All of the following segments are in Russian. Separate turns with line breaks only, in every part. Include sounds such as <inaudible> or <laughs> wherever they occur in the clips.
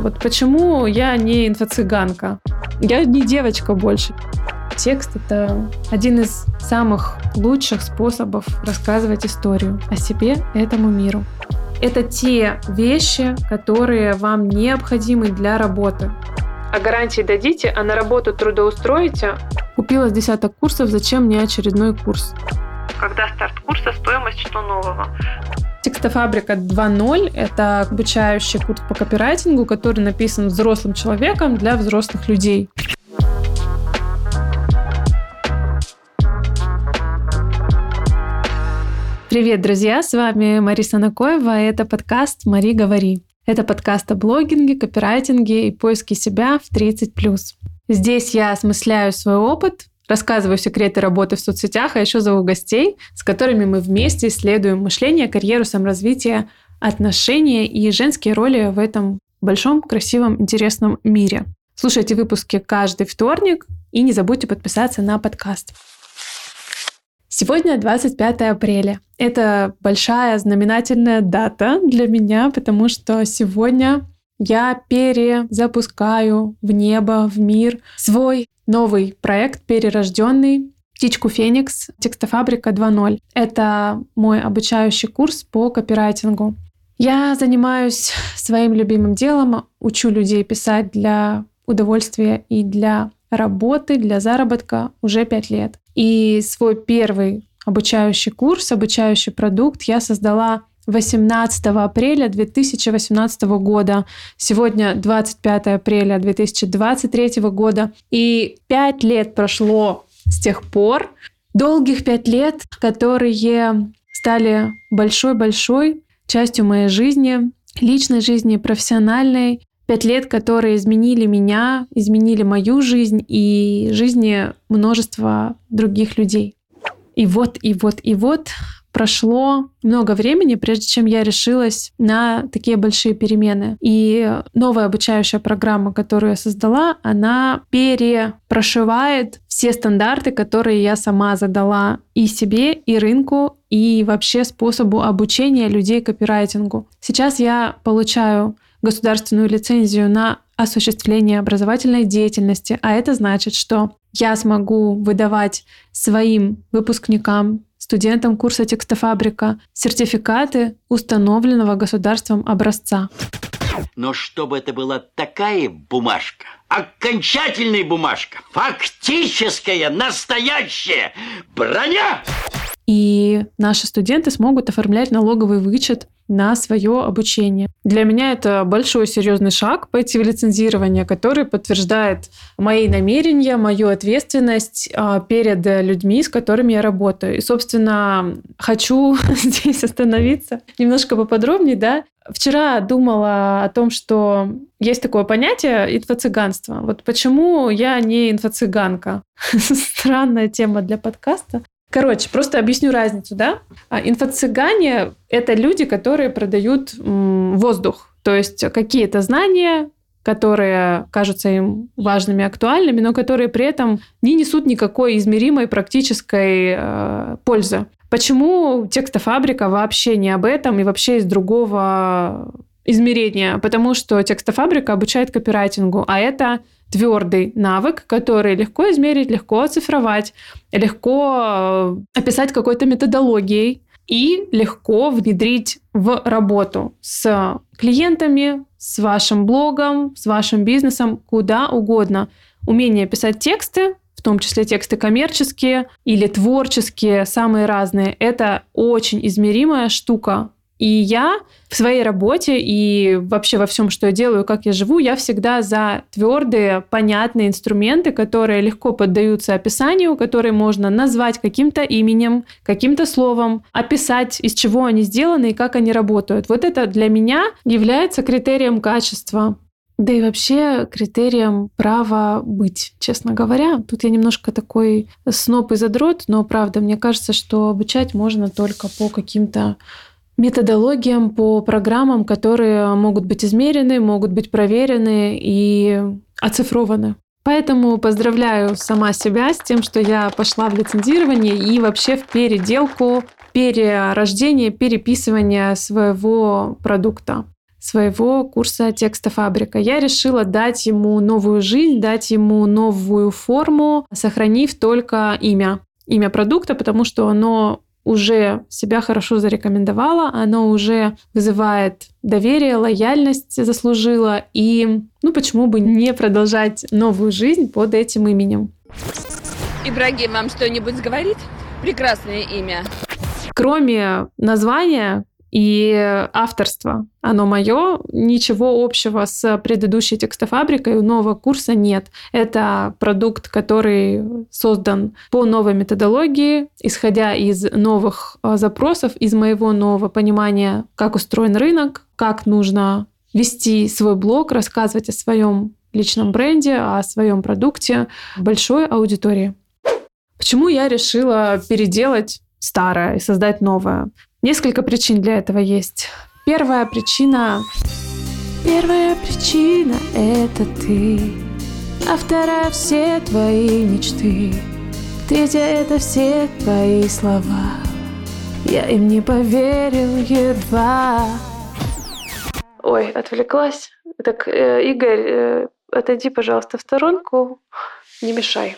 Вот почему я не инфо-цыганка? Я не девочка больше. Текст — это один из самых лучших способов рассказывать историю о себе и этому миру. Это те вещи, которые вам необходимы для работы. А гарантии дадите, а на работу трудоустроите? Купила с десяток курсов, зачем мне очередной курс?
Когда старт курса, стоимость что нового?
Текстофабрика 2.0 — это обучающий курс по копирайтингу, который написан взрослым человеком для взрослых людей. Привет, друзья! С вами Мариса Накоева, и это подкаст «Мари, говори». Это подкаст о блогинге, копирайтинге и поиске себя в 30+. Здесь я осмысляю свой опыт, рассказываю секреты работы в соцсетях, а еще зову гостей, с которыми мы вместе исследуем мышление, карьеру, саморазвитие, отношения и женские роли в этом большом, красивом, интересном мире. Слушайте выпуски каждый вторник и не забудьте подписаться на подкаст. Сегодня 25 апреля. Это большая знаменательная дата для меня, потому что сегодня я перезапускаю в небо, в мир свой новый проект, перерожденный «Птичку Феникс. Текстофабрика 2.0». Это мой обучающий курс по копирайтингу. Я занимаюсь своим любимым делом, учу людей писать для удовольствия и для работы, для заработка уже пять лет. И свой первый обучающий курс, обучающий продукт я создала 18 апреля 2018 года. Сегодня 25 апреля 2023 года. И пять лет прошло с тех пор. Долгих пять лет, которые стали большой-большой частью моей жизни, личной жизни, профессиональной. Пять лет, которые изменили меня, изменили мою жизнь и жизни множества других людей. И вот, и вот, и вот прошло много времени, прежде чем я решилась на такие большие перемены. И новая обучающая программа, которую я создала, она перепрошивает все стандарты, которые я сама задала и себе, и рынку, и вообще способу обучения людей копирайтингу. Сейчас я получаю государственную лицензию на осуществление образовательной деятельности, а это значит, что я смогу выдавать своим выпускникам, студентам курса текстофабрика сертификаты установленного государством образца.
Но чтобы это была такая бумажка, окончательная бумажка, фактическая, настоящая броня!
И наши студенты смогут оформлять налоговый вычет на свое обучение. Для меня это большой серьезный шаг пойти в лицензирование, который подтверждает мои намерения, мою ответственность а, перед людьми, с которыми я работаю. И, собственно, хочу <laughs> здесь остановиться немножко поподробнее, да. Вчера думала о том, что есть такое понятие инфо-цыганство. Вот почему я не инфо-цыганка? <laughs> Странная тема для подкаста. Короче, просто объясню разницу, да? А, инфо-цыгане – это люди, которые продают воздух. То есть какие-то знания, которые кажутся им важными, актуальными, но которые при этом не несут никакой измеримой практической э, пользы. Почему текстофабрика вообще не об этом и вообще из другого измерения? Потому что текстофабрика обучает копирайтингу, а это твердый навык, который легко измерить, легко оцифровать, легко э, описать какой-то методологией и легко внедрить в работу с клиентами, с вашим блогом, с вашим бизнесом, куда угодно. Умение писать тексты, в том числе тексты коммерческие или творческие, самые разные, это очень измеримая штука и я в своей работе и вообще во всем, что я делаю, как я живу, я всегда за твердые, понятные инструменты, которые легко поддаются описанию, которые можно назвать каким-то именем, каким-то словом, описать, из чего они сделаны и как они работают. Вот это для меня является критерием качества. Да и вообще критерием права быть, честно говоря. Тут я немножко такой сноп и задрот, но правда, мне кажется, что обучать можно только по каким-то методологиям, по программам, которые могут быть измерены, могут быть проверены и оцифрованы. Поэтому поздравляю сама себя с тем, что я пошла в лицензирование и вообще в переделку, перерождение, переписывание своего продукта. своего курса «Текстофабрика». Я решила дать ему новую жизнь, дать ему новую форму, сохранив только имя. Имя продукта, потому что оно уже себя хорошо зарекомендовало, оно уже вызывает доверие, лояльность заслужило, и ну почему бы не продолжать новую жизнь под этим именем.
Ибрагим вам что-нибудь говорит? Прекрасное имя.
Кроме названия, и авторство, оно мое, ничего общего с предыдущей текстофабрикой у нового курса нет. Это продукт, который создан по новой методологии, исходя из новых а, запросов, из моего нового понимания, как устроен рынок, как нужно вести свой блог, рассказывать о своем личном бренде, о своем продукте большой аудитории. Почему я решила переделать старое и создать новое? Несколько причин для этого есть. Первая причина... Первая причина — это ты, а вторая — все твои мечты. Третья — это все твои слова. Я им не поверил едва. Ой, отвлеклась. Так, э, Игорь, э, отойди, пожалуйста, в сторонку. Не мешай.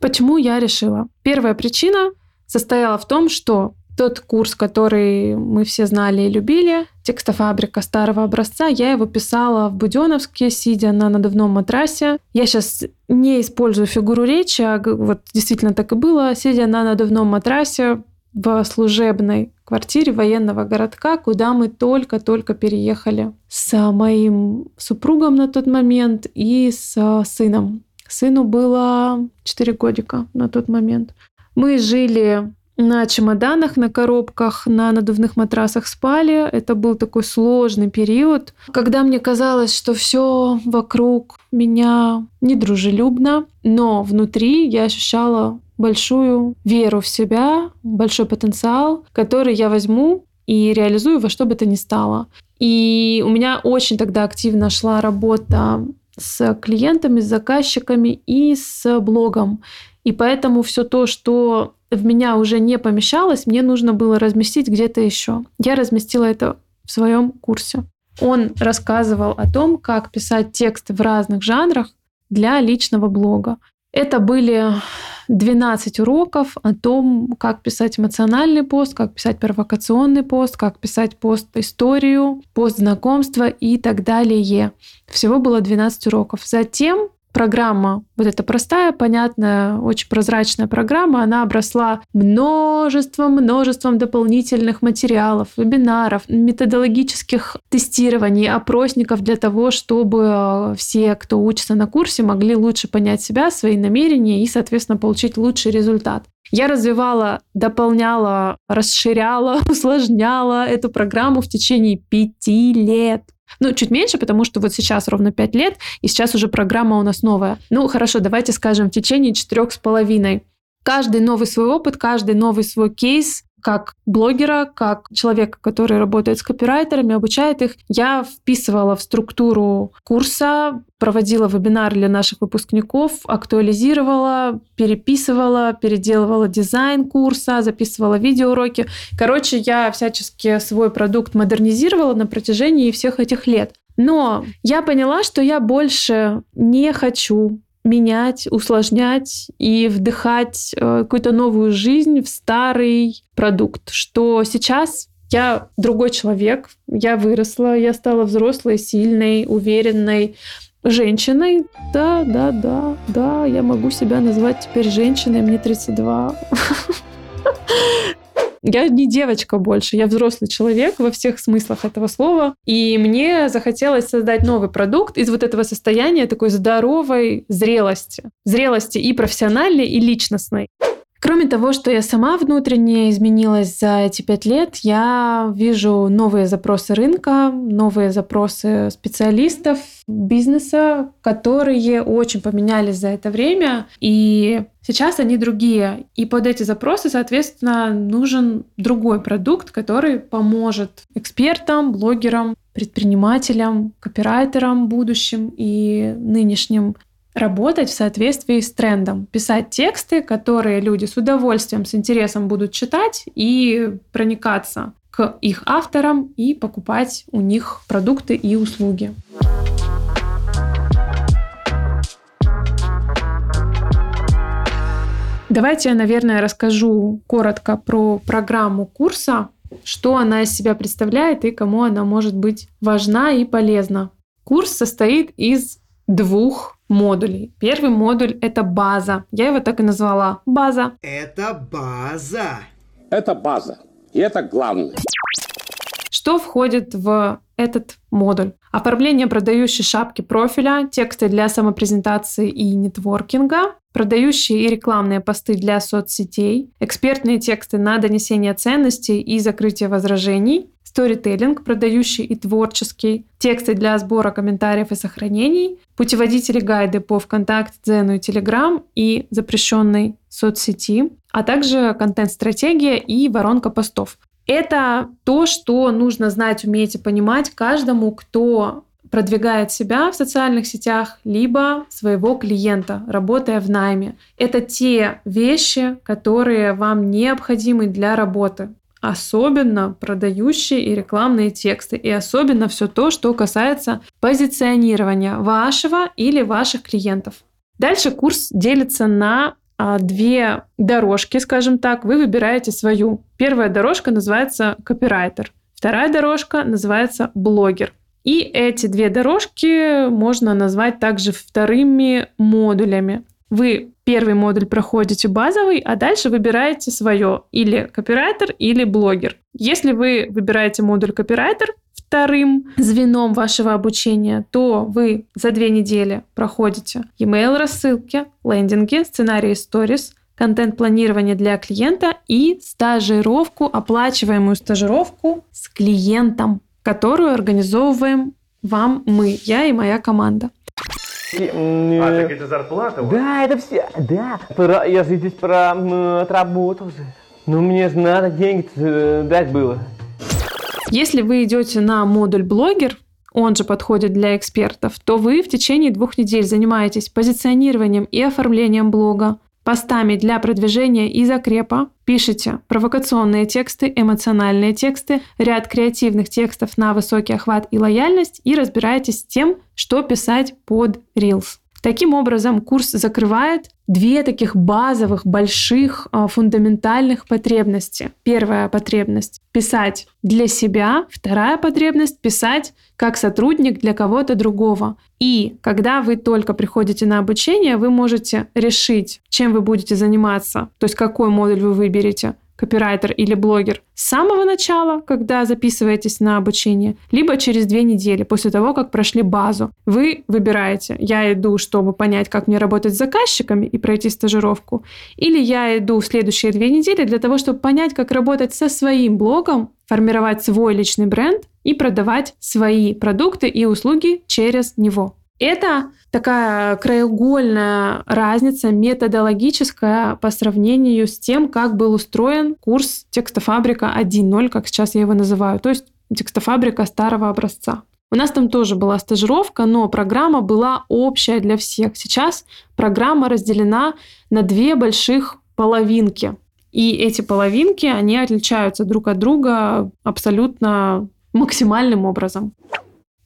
Почему я решила? Первая причина состояла в том, что тот курс, который мы все знали и любили, текстофабрика старого образца, я его писала в Буденовске, сидя на надувном матрасе. Я сейчас не использую фигуру речи, а вот действительно так и было, сидя на надувном матрасе в служебной квартире военного городка, куда мы только-только переехали с моим супругом на тот момент и с сыном. Сыну было 4 годика на тот момент. Мы жили на чемоданах, на коробках, на надувных матрасах спали. Это был такой сложный период, когда мне казалось, что все вокруг меня недружелюбно, но внутри я ощущала большую веру в себя, большой потенциал, который я возьму и реализую во что бы то ни стало. И у меня очень тогда активно шла работа с клиентами, с заказчиками и с блогом. И поэтому все то, что в меня уже не помещалось, мне нужно было разместить где-то еще. Я разместила это в своем курсе. Он рассказывал о том, как писать тексты в разных жанрах для личного блога. Это были 12 уроков о том, как писать эмоциональный пост, как писать провокационный пост, как писать пост-историю, пост знакомства и так далее. Всего было 12 уроков. Затем программа, вот эта простая, понятная, очень прозрачная программа, она обросла множеством, множеством дополнительных материалов, вебинаров, методологических тестирований, опросников для того, чтобы э, все, кто учится на курсе, могли лучше понять себя, свои намерения и, соответственно, получить лучший результат. Я развивала, дополняла, расширяла, <laughs> усложняла эту программу в течение пяти лет. Ну, чуть меньше, потому что вот сейчас ровно 5 лет, и сейчас уже программа у нас новая. Ну, хорошо, давайте скажем, в течение четырех с половиной. Каждый новый свой опыт, каждый новый свой кейс как блогера, как человека, который работает с копирайтерами, обучает их, я вписывала в структуру курса, проводила вебинар для наших выпускников, актуализировала, переписывала, переделывала дизайн курса, записывала видеоуроки. Короче, я всячески свой продукт модернизировала на протяжении всех этих лет. Но я поняла, что я больше не хочу менять, усложнять и вдыхать э, какую-то новую жизнь в старый продукт, что сейчас я другой человек, я выросла, я стала взрослой, сильной, уверенной женщиной. Да, да, да, да, я могу себя назвать теперь женщиной, мне 32. <laughs> Я не девочка больше, я взрослый человек во всех смыслах этого слова. И мне захотелось создать новый продукт из вот этого состояния такой здоровой зрелости. Зрелости и профессиональной, и личностной. Кроме того, что я сама внутренне изменилась за эти пять лет, я вижу новые запросы рынка, новые запросы специалистов бизнеса, которые очень поменялись за это время, и сейчас они другие. И под эти запросы, соответственно, нужен другой продукт, который поможет экспертам, блогерам, предпринимателям, копирайтерам будущим и нынешним работать в соответствии с трендом, писать тексты, которые люди с удовольствием, с интересом будут читать и проникаться к их авторам и покупать у них продукты и услуги. Давайте я, наверное, расскажу коротко про программу курса, что она из себя представляет и кому она может быть важна и полезна. Курс состоит из двух модулей. Первый модуль — это база. Я его так и назвала. База.
Это база.
Это база. И это главное.
Что входит в этот модуль? Оформление продающей шапки профиля, тексты для самопрезентации и нетворкинга, продающие и рекламные посты для соцсетей, экспертные тексты на донесение ценностей и закрытие возражений, сторителлинг, продающий и творческий, тексты для сбора комментариев и сохранений, путеводители гайды по ВКонтакте, Дзену и Телеграм и запрещенной соцсети, а также контент-стратегия и воронка постов. Это то, что нужно знать, уметь и понимать каждому, кто продвигает себя в социальных сетях, либо своего клиента, работая в найме. Это те вещи, которые вам необходимы для работы. Особенно продающие и рекламные тексты. И особенно все то, что касается позиционирования вашего или ваших клиентов. Дальше курс делится на а, две дорожки, скажем так, вы выбираете свою. Первая дорожка называется копирайтер, вторая дорожка называется блогер. И эти две дорожки можно назвать также вторыми модулями. Вы первый модуль проходите базовый, а дальше выбираете свое или копирайтер, или блогер. Если вы выбираете модуль копирайтер, вторым звеном вашего обучения, то вы за две недели проходите email рассылки, лендинги, сценарии сторис, контент-планирование для клиента и стажировку, оплачиваемую стажировку с клиентом, которую организовываем вам мы, я и моя команда.
А, так это зарплата?
Да, это все. Да. Про, я же здесь про отработал же. Ну, мне же надо деньги э, дать было.
Если вы идете на модуль блогер, он же подходит для экспертов, то вы в течение двух недель занимаетесь позиционированием и оформлением блога, постами для продвижения и закрепа, пишете провокационные тексты, эмоциональные тексты, ряд креативных текстов на высокий охват и лояльность и разбираетесь с тем, что писать под Reels. Таким образом, курс закрывает две таких базовых, больших, а, фундаментальных потребности. Первая потребность — писать для себя. Вторая потребность — писать как сотрудник для кого-то другого. И когда вы только приходите на обучение, вы можете решить, чем вы будете заниматься, то есть какой модуль вы выберете копирайтер или блогер с самого начала, когда записываетесь на обучение, либо через две недели после того, как прошли базу. Вы выбираете, я иду, чтобы понять, как мне работать с заказчиками и пройти стажировку, или я иду в следующие две недели для того, чтобы понять, как работать со своим блогом, формировать свой личный бренд и продавать свои продукты и услуги через него. Это такая краеугольная разница методологическая по сравнению с тем, как был устроен курс текстофабрика 1.0, как сейчас я его называю, то есть текстофабрика старого образца. У нас там тоже была стажировка, но программа была общая для всех. Сейчас программа разделена на две больших половинки. И эти половинки, они отличаются друг от друга абсолютно максимальным образом.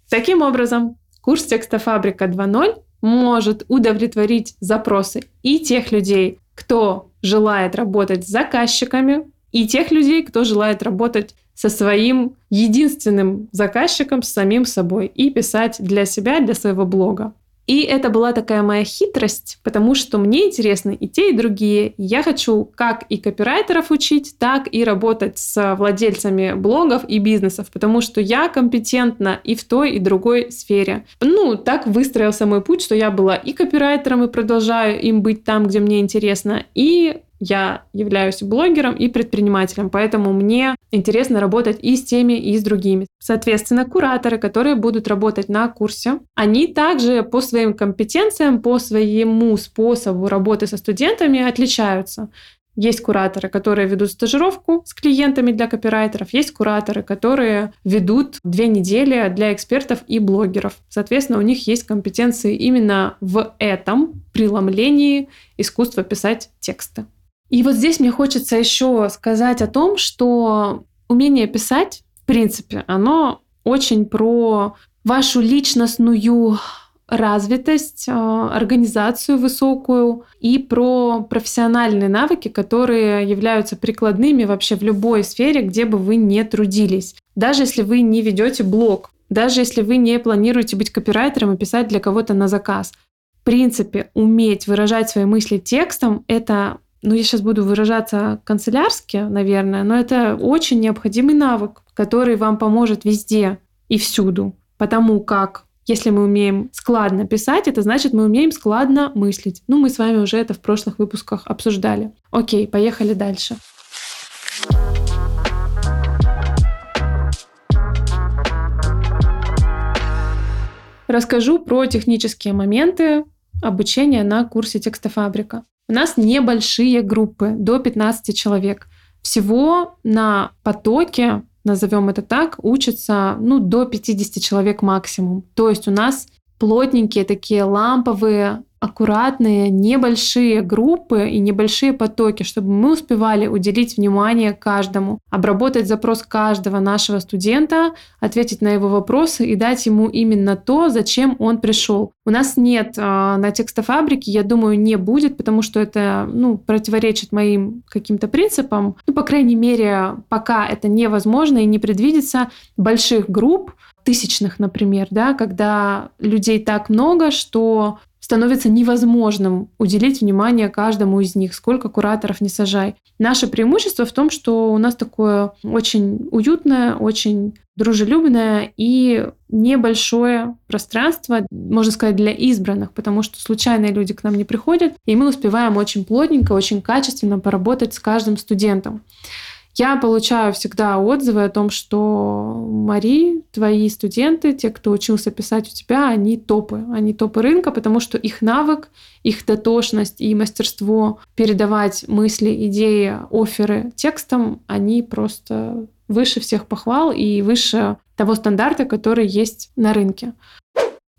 Таким образом, Курс «Текстофабрика 2.0» может удовлетворить запросы и тех людей, кто желает работать с заказчиками, и тех людей, кто желает работать со своим единственным заказчиком, с самим собой, и писать для себя, для своего блога. И это была такая моя хитрость, потому что мне интересны и те, и другие. Я хочу как и копирайтеров учить, так и работать с владельцами блогов и бизнесов, потому что я компетентна и в той, и другой сфере. Ну, так выстроился мой путь, что я была и копирайтером, и продолжаю им быть там, где мне интересно, и я являюсь блогером и предпринимателем, поэтому мне интересно работать и с теми, и с другими. Соответственно, кураторы, которые будут работать на курсе, они также по своим компетенциям, по своему способу работы со студентами отличаются. Есть кураторы, которые ведут стажировку с клиентами для копирайтеров, есть кураторы, которые ведут две недели для экспертов и блогеров. Соответственно, у них есть компетенции именно в этом преломлении искусства писать тексты. И вот здесь мне хочется еще сказать о том, что умение писать, в принципе, оно очень про вашу личностную развитость, а, организацию высокую и про профессиональные навыки, которые являются прикладными вообще в любой сфере, где бы вы не трудились. Даже если вы не ведете блог, даже если вы не планируете быть копирайтером и писать для кого-то на заказ. В принципе, уметь выражать свои мысли текстом — это ну, я сейчас буду выражаться канцелярски, наверное, но это очень необходимый навык, который вам поможет везде и всюду. Потому как если мы умеем складно писать, это значит, мы умеем складно мыслить. Ну, мы с вами уже это в прошлых выпусках обсуждали. Окей, поехали дальше. Расскажу про технические моменты обучения на курсе текстофабрика. У нас небольшие группы, до 15 человек. Всего на потоке назовем это так, учатся ну, до 50 человек максимум. То есть у нас плотненькие такие ламповые аккуратные, небольшие группы и небольшие потоки, чтобы мы успевали уделить внимание каждому, обработать запрос каждого нашего студента, ответить на его вопросы и дать ему именно то, зачем он пришел. У нас нет э, на текстофабрике, я думаю, не будет, потому что это ну, противоречит моим каким-то принципам. Ну, по крайней мере, пока это невозможно и не предвидится больших групп, тысячных, например, да, когда людей так много, что становится невозможным уделить внимание каждому из них, сколько кураторов не сажай. Наше преимущество в том, что у нас такое очень уютное, очень дружелюбное и небольшое пространство, можно сказать, для избранных, потому что случайные люди к нам не приходят, и мы успеваем очень плотненько, очень качественно поработать с каждым студентом. Я получаю всегда отзывы о том, что Мари, твои студенты, те, кто учился писать у тебя, они топы. Они топы рынка, потому что их навык, их дотошность и мастерство передавать мысли, идеи, оферы текстом, они просто выше всех похвал и выше того стандарта, который есть на рынке.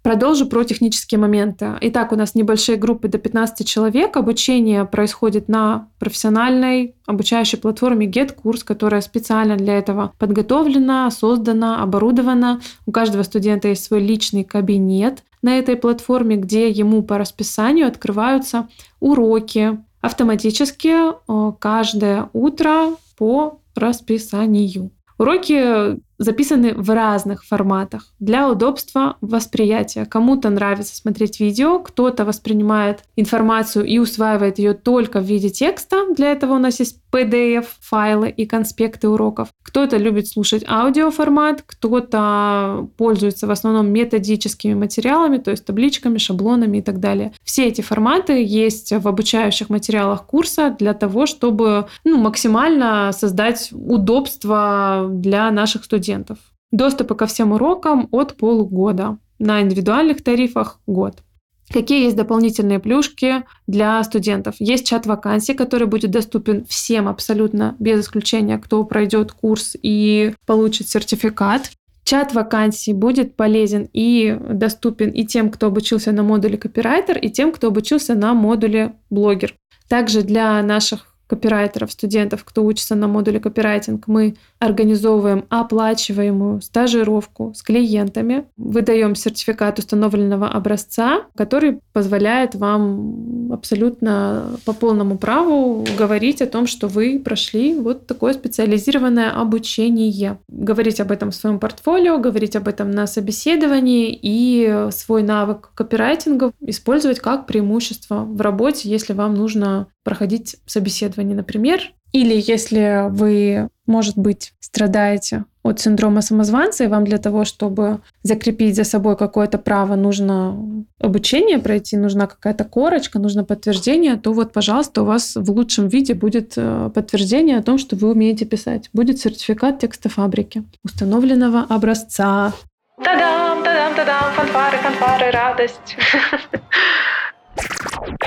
Продолжу про технические моменты. Итак, у нас небольшие группы до 15 человек. Обучение происходит на профессиональной обучающей платформе GetCourse, которая специально для этого подготовлена, создана, оборудована. У каждого студента есть свой личный кабинет на этой платформе, где ему по расписанию открываются уроки автоматически э, каждое утро по расписанию. Уроки записаны в разных форматах для удобства восприятия. Кому-то нравится смотреть видео, кто-то воспринимает информацию и усваивает ее только в виде текста. Для этого у нас есть PDF-файлы и конспекты уроков. Кто-то любит слушать аудиоформат, кто-то пользуется в основном методическими материалами, то есть табличками, шаблонами и так далее. Все эти форматы есть в обучающих материалах курса для того, чтобы ну, максимально создать удобство для наших студентов. Доступы ко всем урокам от полугода. На индивидуальных тарифах год. Какие есть дополнительные плюшки для студентов? Есть чат вакансий, который будет доступен всем абсолютно без исключения, кто пройдет курс и получит сертификат. Чат вакансий будет полезен и доступен и тем, кто обучился на модуле копирайтер, и тем, кто обучился на модуле блогер. Также для наших копирайтеров, студентов, кто учится на модуле копирайтинг, мы организовываем оплачиваемую стажировку с клиентами, выдаем сертификат установленного образца, который позволяет вам абсолютно по полному праву говорить о том, что вы прошли вот такое специализированное обучение. Говорить об этом в своем портфолио, говорить об этом на собеседовании и свой навык копирайтинга использовать как преимущество в работе, если вам нужно проходить собеседование, например, или если вы, может быть, страдаете от синдрома самозванца, и вам для того, чтобы закрепить за собой какое-то право, нужно обучение пройти, нужна какая-то корочка, нужно подтверждение, то вот, пожалуйста, у вас в лучшем виде будет э, подтверждение о том, что вы умеете писать. Будет сертификат текстофабрики установленного образца. Та-дам, та-дам, та-дам, фанфары, фанфары, радость.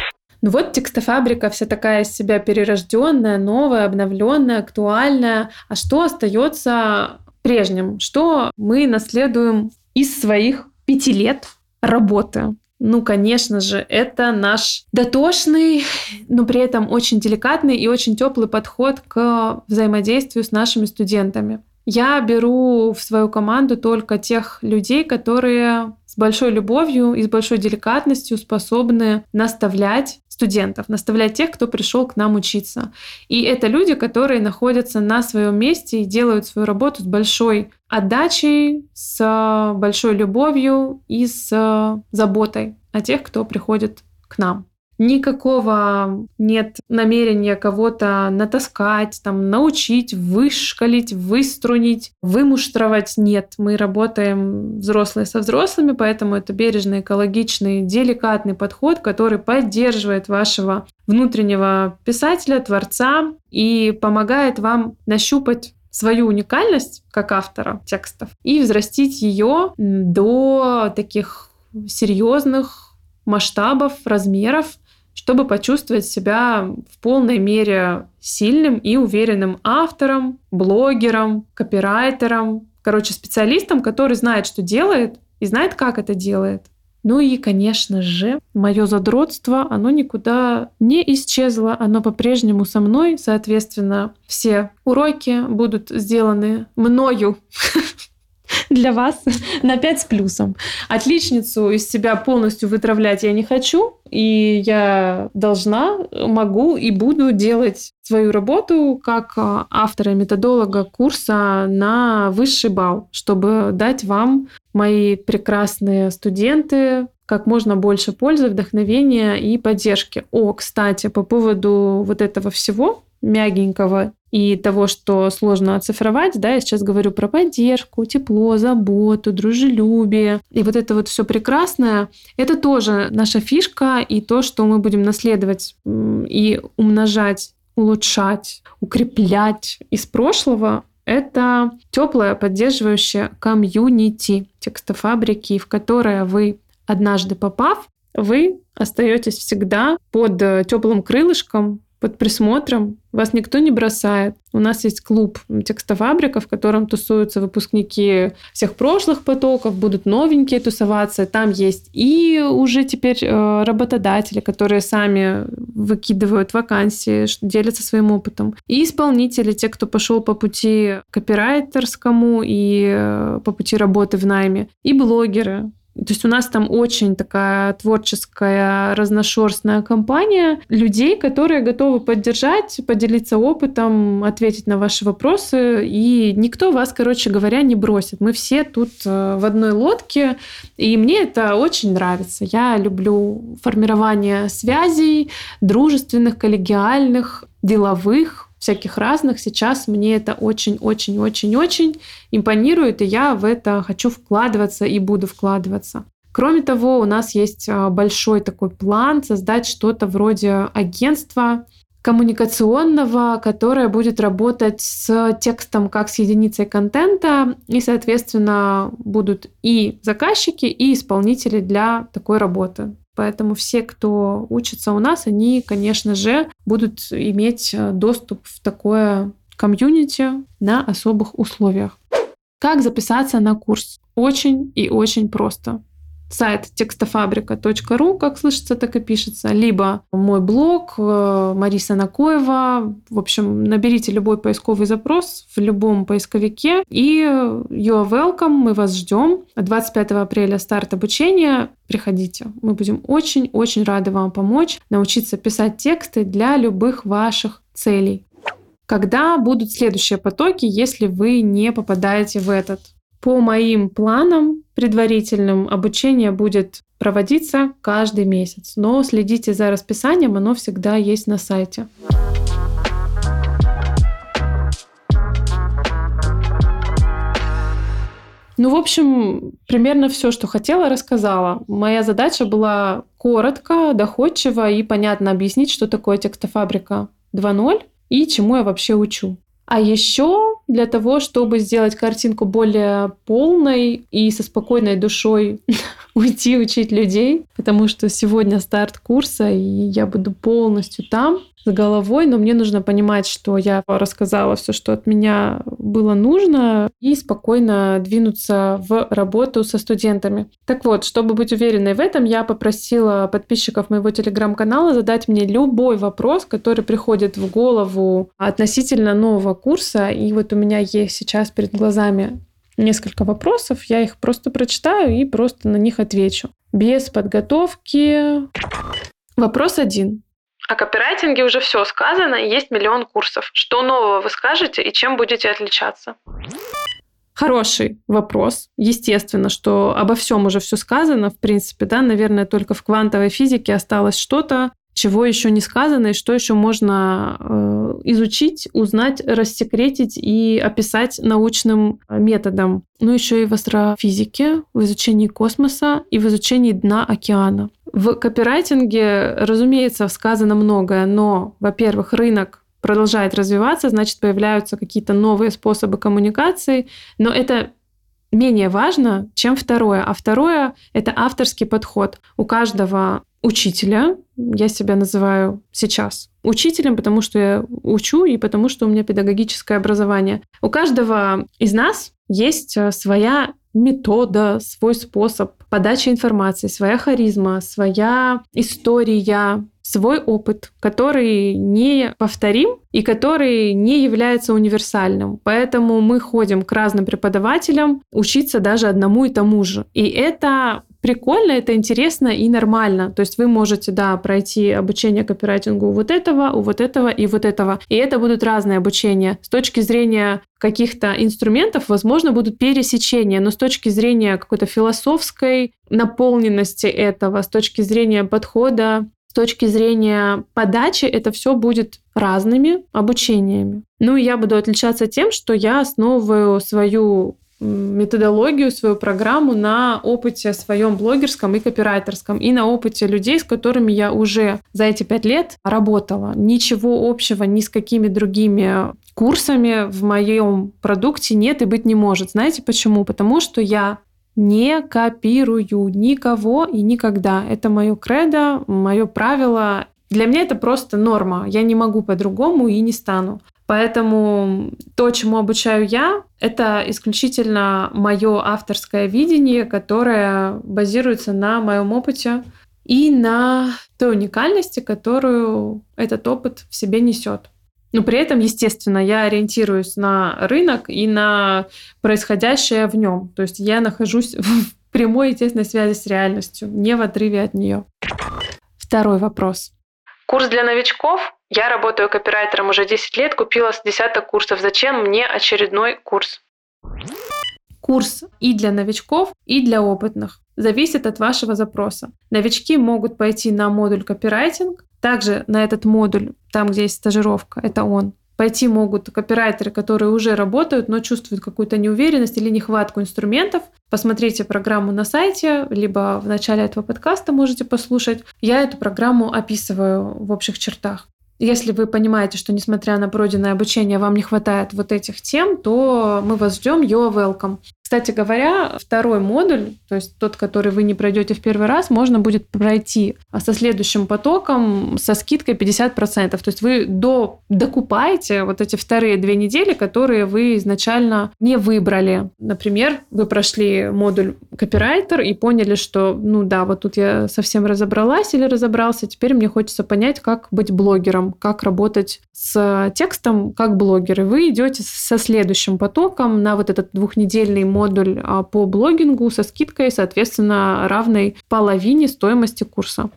<laughs> Ну вот текстофабрика вся такая из себя перерожденная, новая, обновленная, актуальная. А что остается прежним? Что мы наследуем из своих пяти лет работы? Ну, конечно же, это наш дотошный, но при этом очень деликатный и очень теплый подход к взаимодействию с нашими студентами. Я беру в свою команду только тех людей, которые с большой любовью и с большой деликатностью способны наставлять студентов, наставлять тех, кто пришел к нам учиться. И это люди, которые находятся на своем месте и делают свою работу с большой отдачей, с большой любовью и с заботой о тех, кто приходит к нам. Никакого нет намерения кого-то натаскать, там, научить, вышкалить, выструнить, вымуштровать. Нет, мы работаем взрослые со взрослыми, поэтому это бережный, экологичный, деликатный подход, который поддерживает вашего внутреннего писателя, творца и помогает вам нащупать свою уникальность как автора текстов и взрастить ее до таких серьезных масштабов, размеров, чтобы почувствовать себя в полной мере сильным и уверенным автором, блогером, копирайтером, короче, специалистом, который знает, что делает и знает, как это делает. Ну и, конечно же, мое задротство, оно никуда не исчезло, оно по-прежнему со мной, соответственно, все уроки будут сделаны мною <laughs> для вас <laughs> на 5 с плюсом. Отличницу из себя полностью вытравлять я не хочу, и я должна, могу и буду делать свою работу как а, автора методолога курса на высший балл, чтобы дать вам, мои прекрасные студенты, как можно больше пользы, вдохновения и поддержки. О, кстати, по поводу вот этого всего мягенького и того, что сложно оцифровать, да, я сейчас говорю про поддержку, тепло, заботу, дружелюбие. И вот это вот все прекрасное, это тоже наша фишка и то, что мы будем наследовать и умножать, улучшать, укреплять из прошлого, это теплое поддерживающее комьюнити текстофабрики, в которое вы, однажды попав, вы остаетесь всегда под э, теплым крылышком под присмотром, вас никто не бросает. У нас есть клуб текстофабрика, в котором тусуются выпускники всех прошлых потоков, будут новенькие тусоваться. Там есть и уже теперь э, работодатели, которые сами выкидывают вакансии, делятся своим опытом. И исполнители, те, кто пошел по пути копирайтерскому и э, по пути работы в найме. И блогеры, то есть у нас там очень такая творческая, разношерстная компания людей, которые готовы поддержать, поделиться опытом, ответить на ваши вопросы. И никто вас, короче говоря, не бросит. Мы все тут э, в одной лодке, и мне это очень нравится. Я люблю формирование связей, дружественных, коллегиальных, деловых, всяких разных. Сейчас мне это очень-очень-очень-очень импонирует, и я в это хочу вкладываться и буду вкладываться. Кроме того, у нас есть а, большой такой план создать что-то вроде агентства коммуникационного, которое будет работать с текстом как с единицей контента, и, соответственно, будут и заказчики, и исполнители для такой работы. Поэтому все, кто учится у нас, они, конечно же, будут иметь э, доступ в такое комьюнити на особых условиях. Как записаться на курс? Очень и очень просто сайт текстофабрика.ру, как слышится, так и пишется, либо мой блог э, Мариса Накоева. В общем, наберите любой поисковый запрос в любом поисковике, и you are welcome, мы вас ждем. 25 апреля старт обучения. Приходите. Мы будем очень-очень рады вам помочь научиться писать тексты для любых ваших целей. Когда будут следующие потоки, если вы не попадаете в этот? По моим планам предварительным обучение будет проводиться каждый месяц, но следите за расписанием, оно всегда есть на сайте. Ну, в общем, примерно все, что хотела, рассказала. Моя задача была коротко, доходчиво и понятно объяснить, что такое текстофабрика 2.0 и чему я вообще учу. А еще для того, чтобы сделать картинку более полной и со спокойной душой <laughs> уйти учить людей, потому что сегодня старт курса, и я буду полностью там, с головой, но мне нужно понимать, что я рассказала все, что от меня было нужно, и спокойно двинуться в работу со студентами. Так вот, чтобы быть уверенной в этом, я попросила подписчиков моего телеграм-канала задать мне любой вопрос, который приходит в голову относительно нового курса. И вот у меня есть сейчас перед глазами несколько вопросов, я их просто прочитаю и просто на них отвечу. Без подготовки. Вопрос один.
О копирайтинге уже все сказано, есть миллион курсов. Что нового вы скажете и чем будете отличаться?
Хороший вопрос. Естественно, что обо всем уже все сказано, в принципе, да, наверное, только в квантовой физике осталось что-то, чего еще не сказано и что еще можно э, изучить, узнать, рассекретить и описать научным методом. Ну, еще и в астрофизике, в изучении космоса и в изучении дна океана. В копирайтинге, разумеется, сказано многое, но, во-первых, рынок продолжает развиваться, значит, появляются какие-то новые способы коммуникации, но это менее важно, чем второе. А второе — это авторский подход. У каждого учителя, я себя называю сейчас учителем, потому что я учу и потому что у меня педагогическое образование. У каждого из нас есть э, своя метода, свой способ подачи информации, своя харизма, своя история, свой опыт, который не повторим и который не является универсальным. Поэтому мы ходим к разным преподавателям учиться даже одному и тому же. И это прикольно, это интересно и нормально. То есть вы можете, да, пройти обучение копирайтингу у вот этого, у вот этого и вот этого. И это будут разные обучения. С точки зрения каких-то инструментов, возможно, будут пересечения, но с точки зрения какой-то философской наполненности этого, с точки зрения подхода, с точки зрения подачи, это все будет разными обучениями. Ну и я буду отличаться тем, что я основываю свою методологию, свою программу на опыте своем блогерском и копирайтерском, и на опыте людей, с которыми я уже за эти пять лет работала. Ничего общего ни с какими другими курсами в моем продукте нет и быть не может. Знаете почему? Потому что я не копирую никого и никогда. Это мое кредо, мое правило. Для меня это просто норма. Я не могу по-другому и не стану. Поэтому то, чему обучаю я, это исключительно мое авторское видение, которое базируется на моем опыте и на той уникальности, которую этот опыт в себе несет. Но при этом, естественно, я ориентируюсь на рынок и на происходящее в нем. То есть я нахожусь <laughs> в прямой и тесной связи с реальностью, не в отрыве от нее. Второй вопрос.
Курс для новичков я работаю копирайтером уже 10 лет, купила с десяток курсов. Зачем мне очередной курс?
Курс и для новичков, и для опытных. Зависит от вашего запроса. Новички могут пойти на модуль копирайтинг. Также на этот модуль, там, где есть стажировка, это он, пойти могут копирайтеры, которые уже работают, но чувствуют какую-то неуверенность или нехватку инструментов. Посмотрите программу на сайте, либо в начале этого подкаста можете послушать. Я эту программу описываю в общих чертах. Если вы понимаете, что несмотря на пройденное обучение вам не хватает вот этих тем, то мы вас ждем. You're welcome. Кстати говоря, второй модуль, то есть тот, который вы не пройдете в первый раз, можно будет пройти со следующим потоком со скидкой 50%. То есть вы до, докупаете вот эти вторые две недели, которые вы изначально не выбрали. Например, вы прошли модуль копирайтер и поняли, что, ну да, вот тут я совсем разобралась или разобрался, теперь мне хочется понять, как быть блогером, как работать с текстом как блогер. И вы идете со следующим потоком на вот этот двухнедельный модуль модуль а, по блогингу со скидкой, соответственно, равной половине стоимости курса.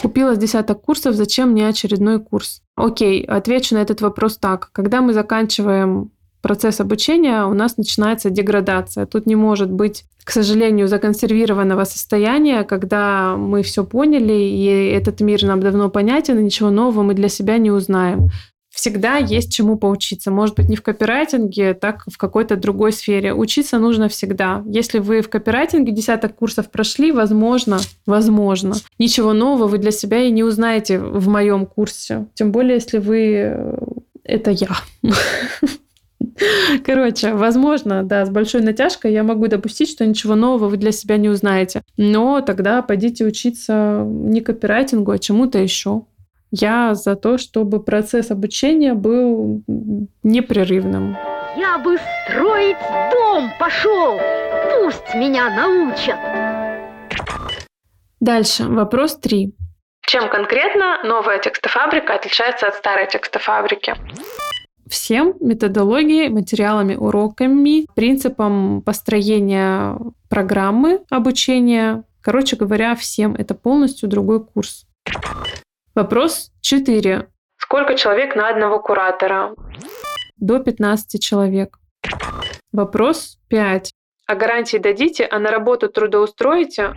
Купила с десяток курсов, зачем мне очередной курс? Окей, отвечу на этот вопрос так. Когда мы заканчиваем процесс обучения, у нас начинается деградация. Тут не может быть, к сожалению, законсервированного состояния, когда мы все поняли, и этот мир нам давно понятен, и ничего нового мы для себя не узнаем всегда есть чему поучиться. Может быть, не в копирайтинге, так в какой-то другой сфере. Учиться нужно всегда. Если вы в копирайтинге десяток курсов прошли, возможно, возможно, ничего нового вы для себя и не узнаете в моем курсе. Тем более, если вы это я. <laughs> Короче, возможно, да, с большой натяжкой я могу допустить, что ничего нового вы для себя не узнаете. Но тогда пойдите учиться не копирайтингу, а чему-то еще. Я за то, чтобы процесс обучения был непрерывным.
Я бы строить дом пошел. Пусть меня научат.
Дальше, вопрос три.
Чем конкретно новая текстофабрика отличается от старой текстофабрики?
всем методологией, материалами, уроками, принципом построения программы обучения. Короче говоря, всем это полностью другой курс. Вопрос 4.
Сколько человек на одного куратора?
До 15 человек. Вопрос 5.
А гарантии дадите, а на работу трудоустроите?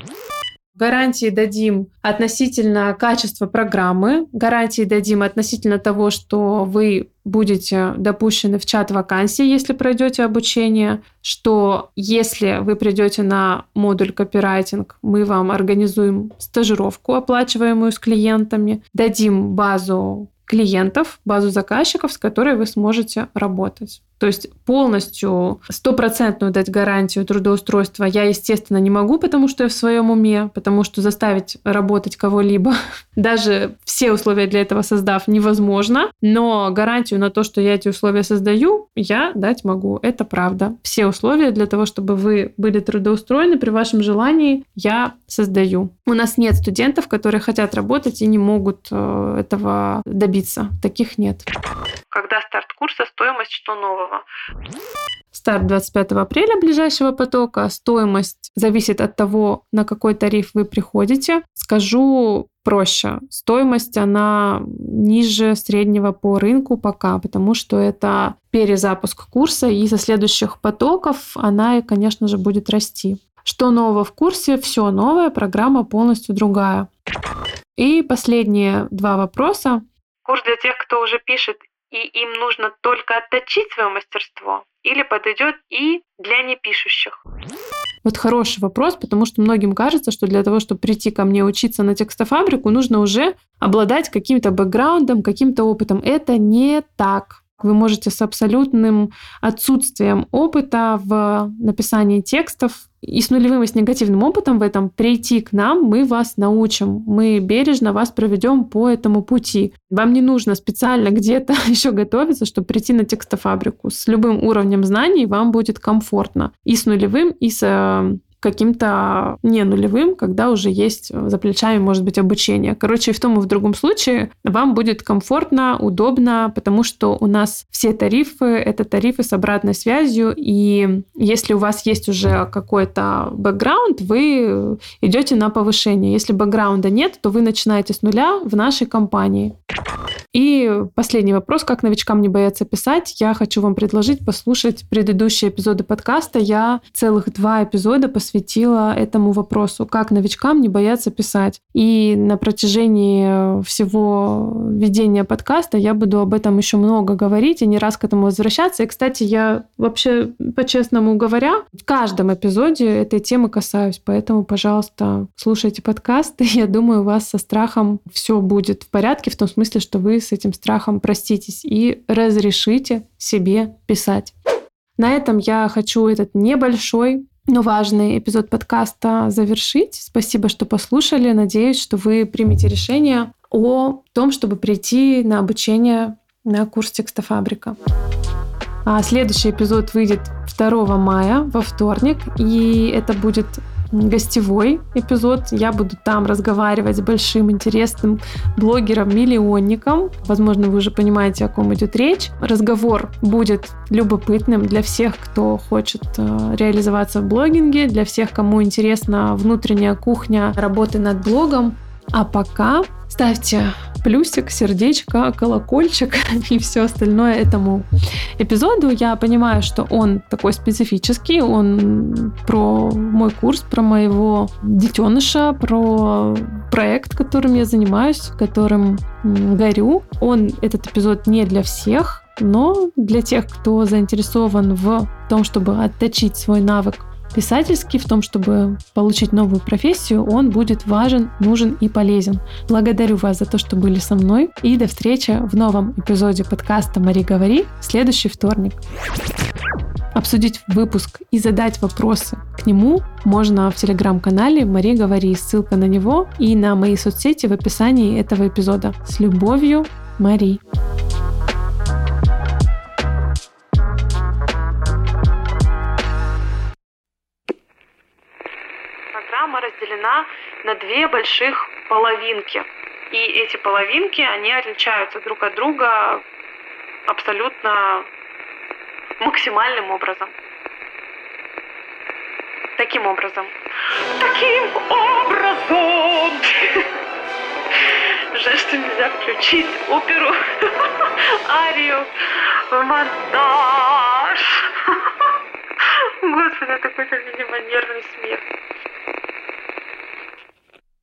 Гарантии дадим относительно качества программы, гарантии дадим относительно того, что вы будете допущены в чат вакансий, если пройдете обучение, что если вы придете на модуль копирайтинг, мы вам организуем стажировку, оплачиваемую с клиентами, дадим базу клиентов, базу заказчиков, с которой вы сможете работать. То есть полностью стопроцентную дать гарантию трудоустройства я, естественно, не могу, потому что я в своем уме, потому что заставить работать кого-либо, <laughs> даже все условия для этого создав, невозможно. Но гарантию на то, что я эти условия создаю, я дать могу. Это правда. Все условия для того, чтобы вы были трудоустроены при вашем желании, я создаю. У нас нет студентов, которые хотят работать и не могут э, этого добиться. Таких нет.
Когда старт курса, стоимость что нового?
Старт 25 апреля ближайшего потока. Стоимость зависит от того, на какой тариф вы приходите. Скажу проще. Стоимость, она ниже среднего по рынку пока, потому что это перезапуск курса, и со следующих потоков она, конечно же, будет расти. Что нового в курсе? Все новое, программа полностью другая. И последние два вопроса.
Курс для тех, кто уже пишет и им нужно только отточить свое мастерство, или подойдет и для непишущих?
Вот хороший вопрос, потому что многим кажется, что для того, чтобы прийти ко мне учиться на текстофабрику, нужно уже обладать каким-то бэкграундом, каким-то опытом. Это не так. Вы можете с абсолютным отсутствием опыта в написании текстов и с нулевым и с негативным опытом в этом прийти к нам, мы вас научим. Мы бережно вас проведем по этому пути. Вам не нужно специально где-то <laughs> еще готовиться, чтобы прийти на текстофабрику. С любым уровнем знаний вам будет комфортно. И с нулевым, и с э, каким-то не нулевым, когда уже есть за плечами, может быть, обучение. Короче, и в том и в другом случае вам будет комфортно, удобно, потому что у нас все тарифы — это тарифы с обратной связью, и если у вас есть уже какой-то бэкграунд, вы идете на повышение. Если бэкграунда нет, то вы начинаете с нуля в нашей компании. И последний вопрос, как новичкам не бояться писать. Я хочу вам предложить послушать предыдущие эпизоды подкаста. Я целых два эпизода посвятила этому вопросу, как новичкам не бояться писать. И на протяжении всего ведения подкаста я буду об этом еще много говорить и не раз к этому возвращаться. И, кстати, я вообще, по-честному говоря, в каждом эпизоде этой темы касаюсь. Поэтому, пожалуйста, слушайте подкасты. Я думаю, у вас со страхом все будет в порядке, в том смысле, что вы с этим страхом проститесь и разрешите себе писать. На этом я хочу этот небольшой, но важный эпизод подкаста завершить. Спасибо, что послушали. Надеюсь, что вы примете решение о том, чтобы прийти на обучение на курс текстофабрика. А следующий эпизод выйдет 2 мая во вторник, и это будет гостевой эпизод. Я буду там разговаривать с большим интересным блогером-миллионником. Возможно, вы уже понимаете, о ком идет речь. Разговор будет любопытным для всех, кто хочет э, реализоваться в блогинге, для всех, кому интересна внутренняя кухня работы над блогом. А пока ставьте плюсик, сердечко, колокольчик <laughs> и все остальное этому эпизоду. Я понимаю, что он такой специфический, он про мой курс, про моего детеныша, про проект, которым я занимаюсь, которым горю. Он, этот эпизод не для всех, но для тех, кто заинтересован в том, чтобы отточить свой навык Писательский в том, чтобы получить новую профессию, он будет важен, нужен и полезен. Благодарю вас за то, что были со мной. И до встречи в новом эпизоде подкаста «Мари, говори» в следующий вторник. Обсудить выпуск и задать вопросы к нему можно в телеграм-канале «Мари, говори». Ссылка на него и на мои соцсети в описании этого эпизода. С любовью, Мари.
Разделена на две больших половинки. И эти половинки, они отличаются друг от друга абсолютно максимальным образом. Таким образом. Таким образом! Жаль, что нельзя включить оперу, арию, монтаж. Господи, это какой-то, видимо, нервный смех.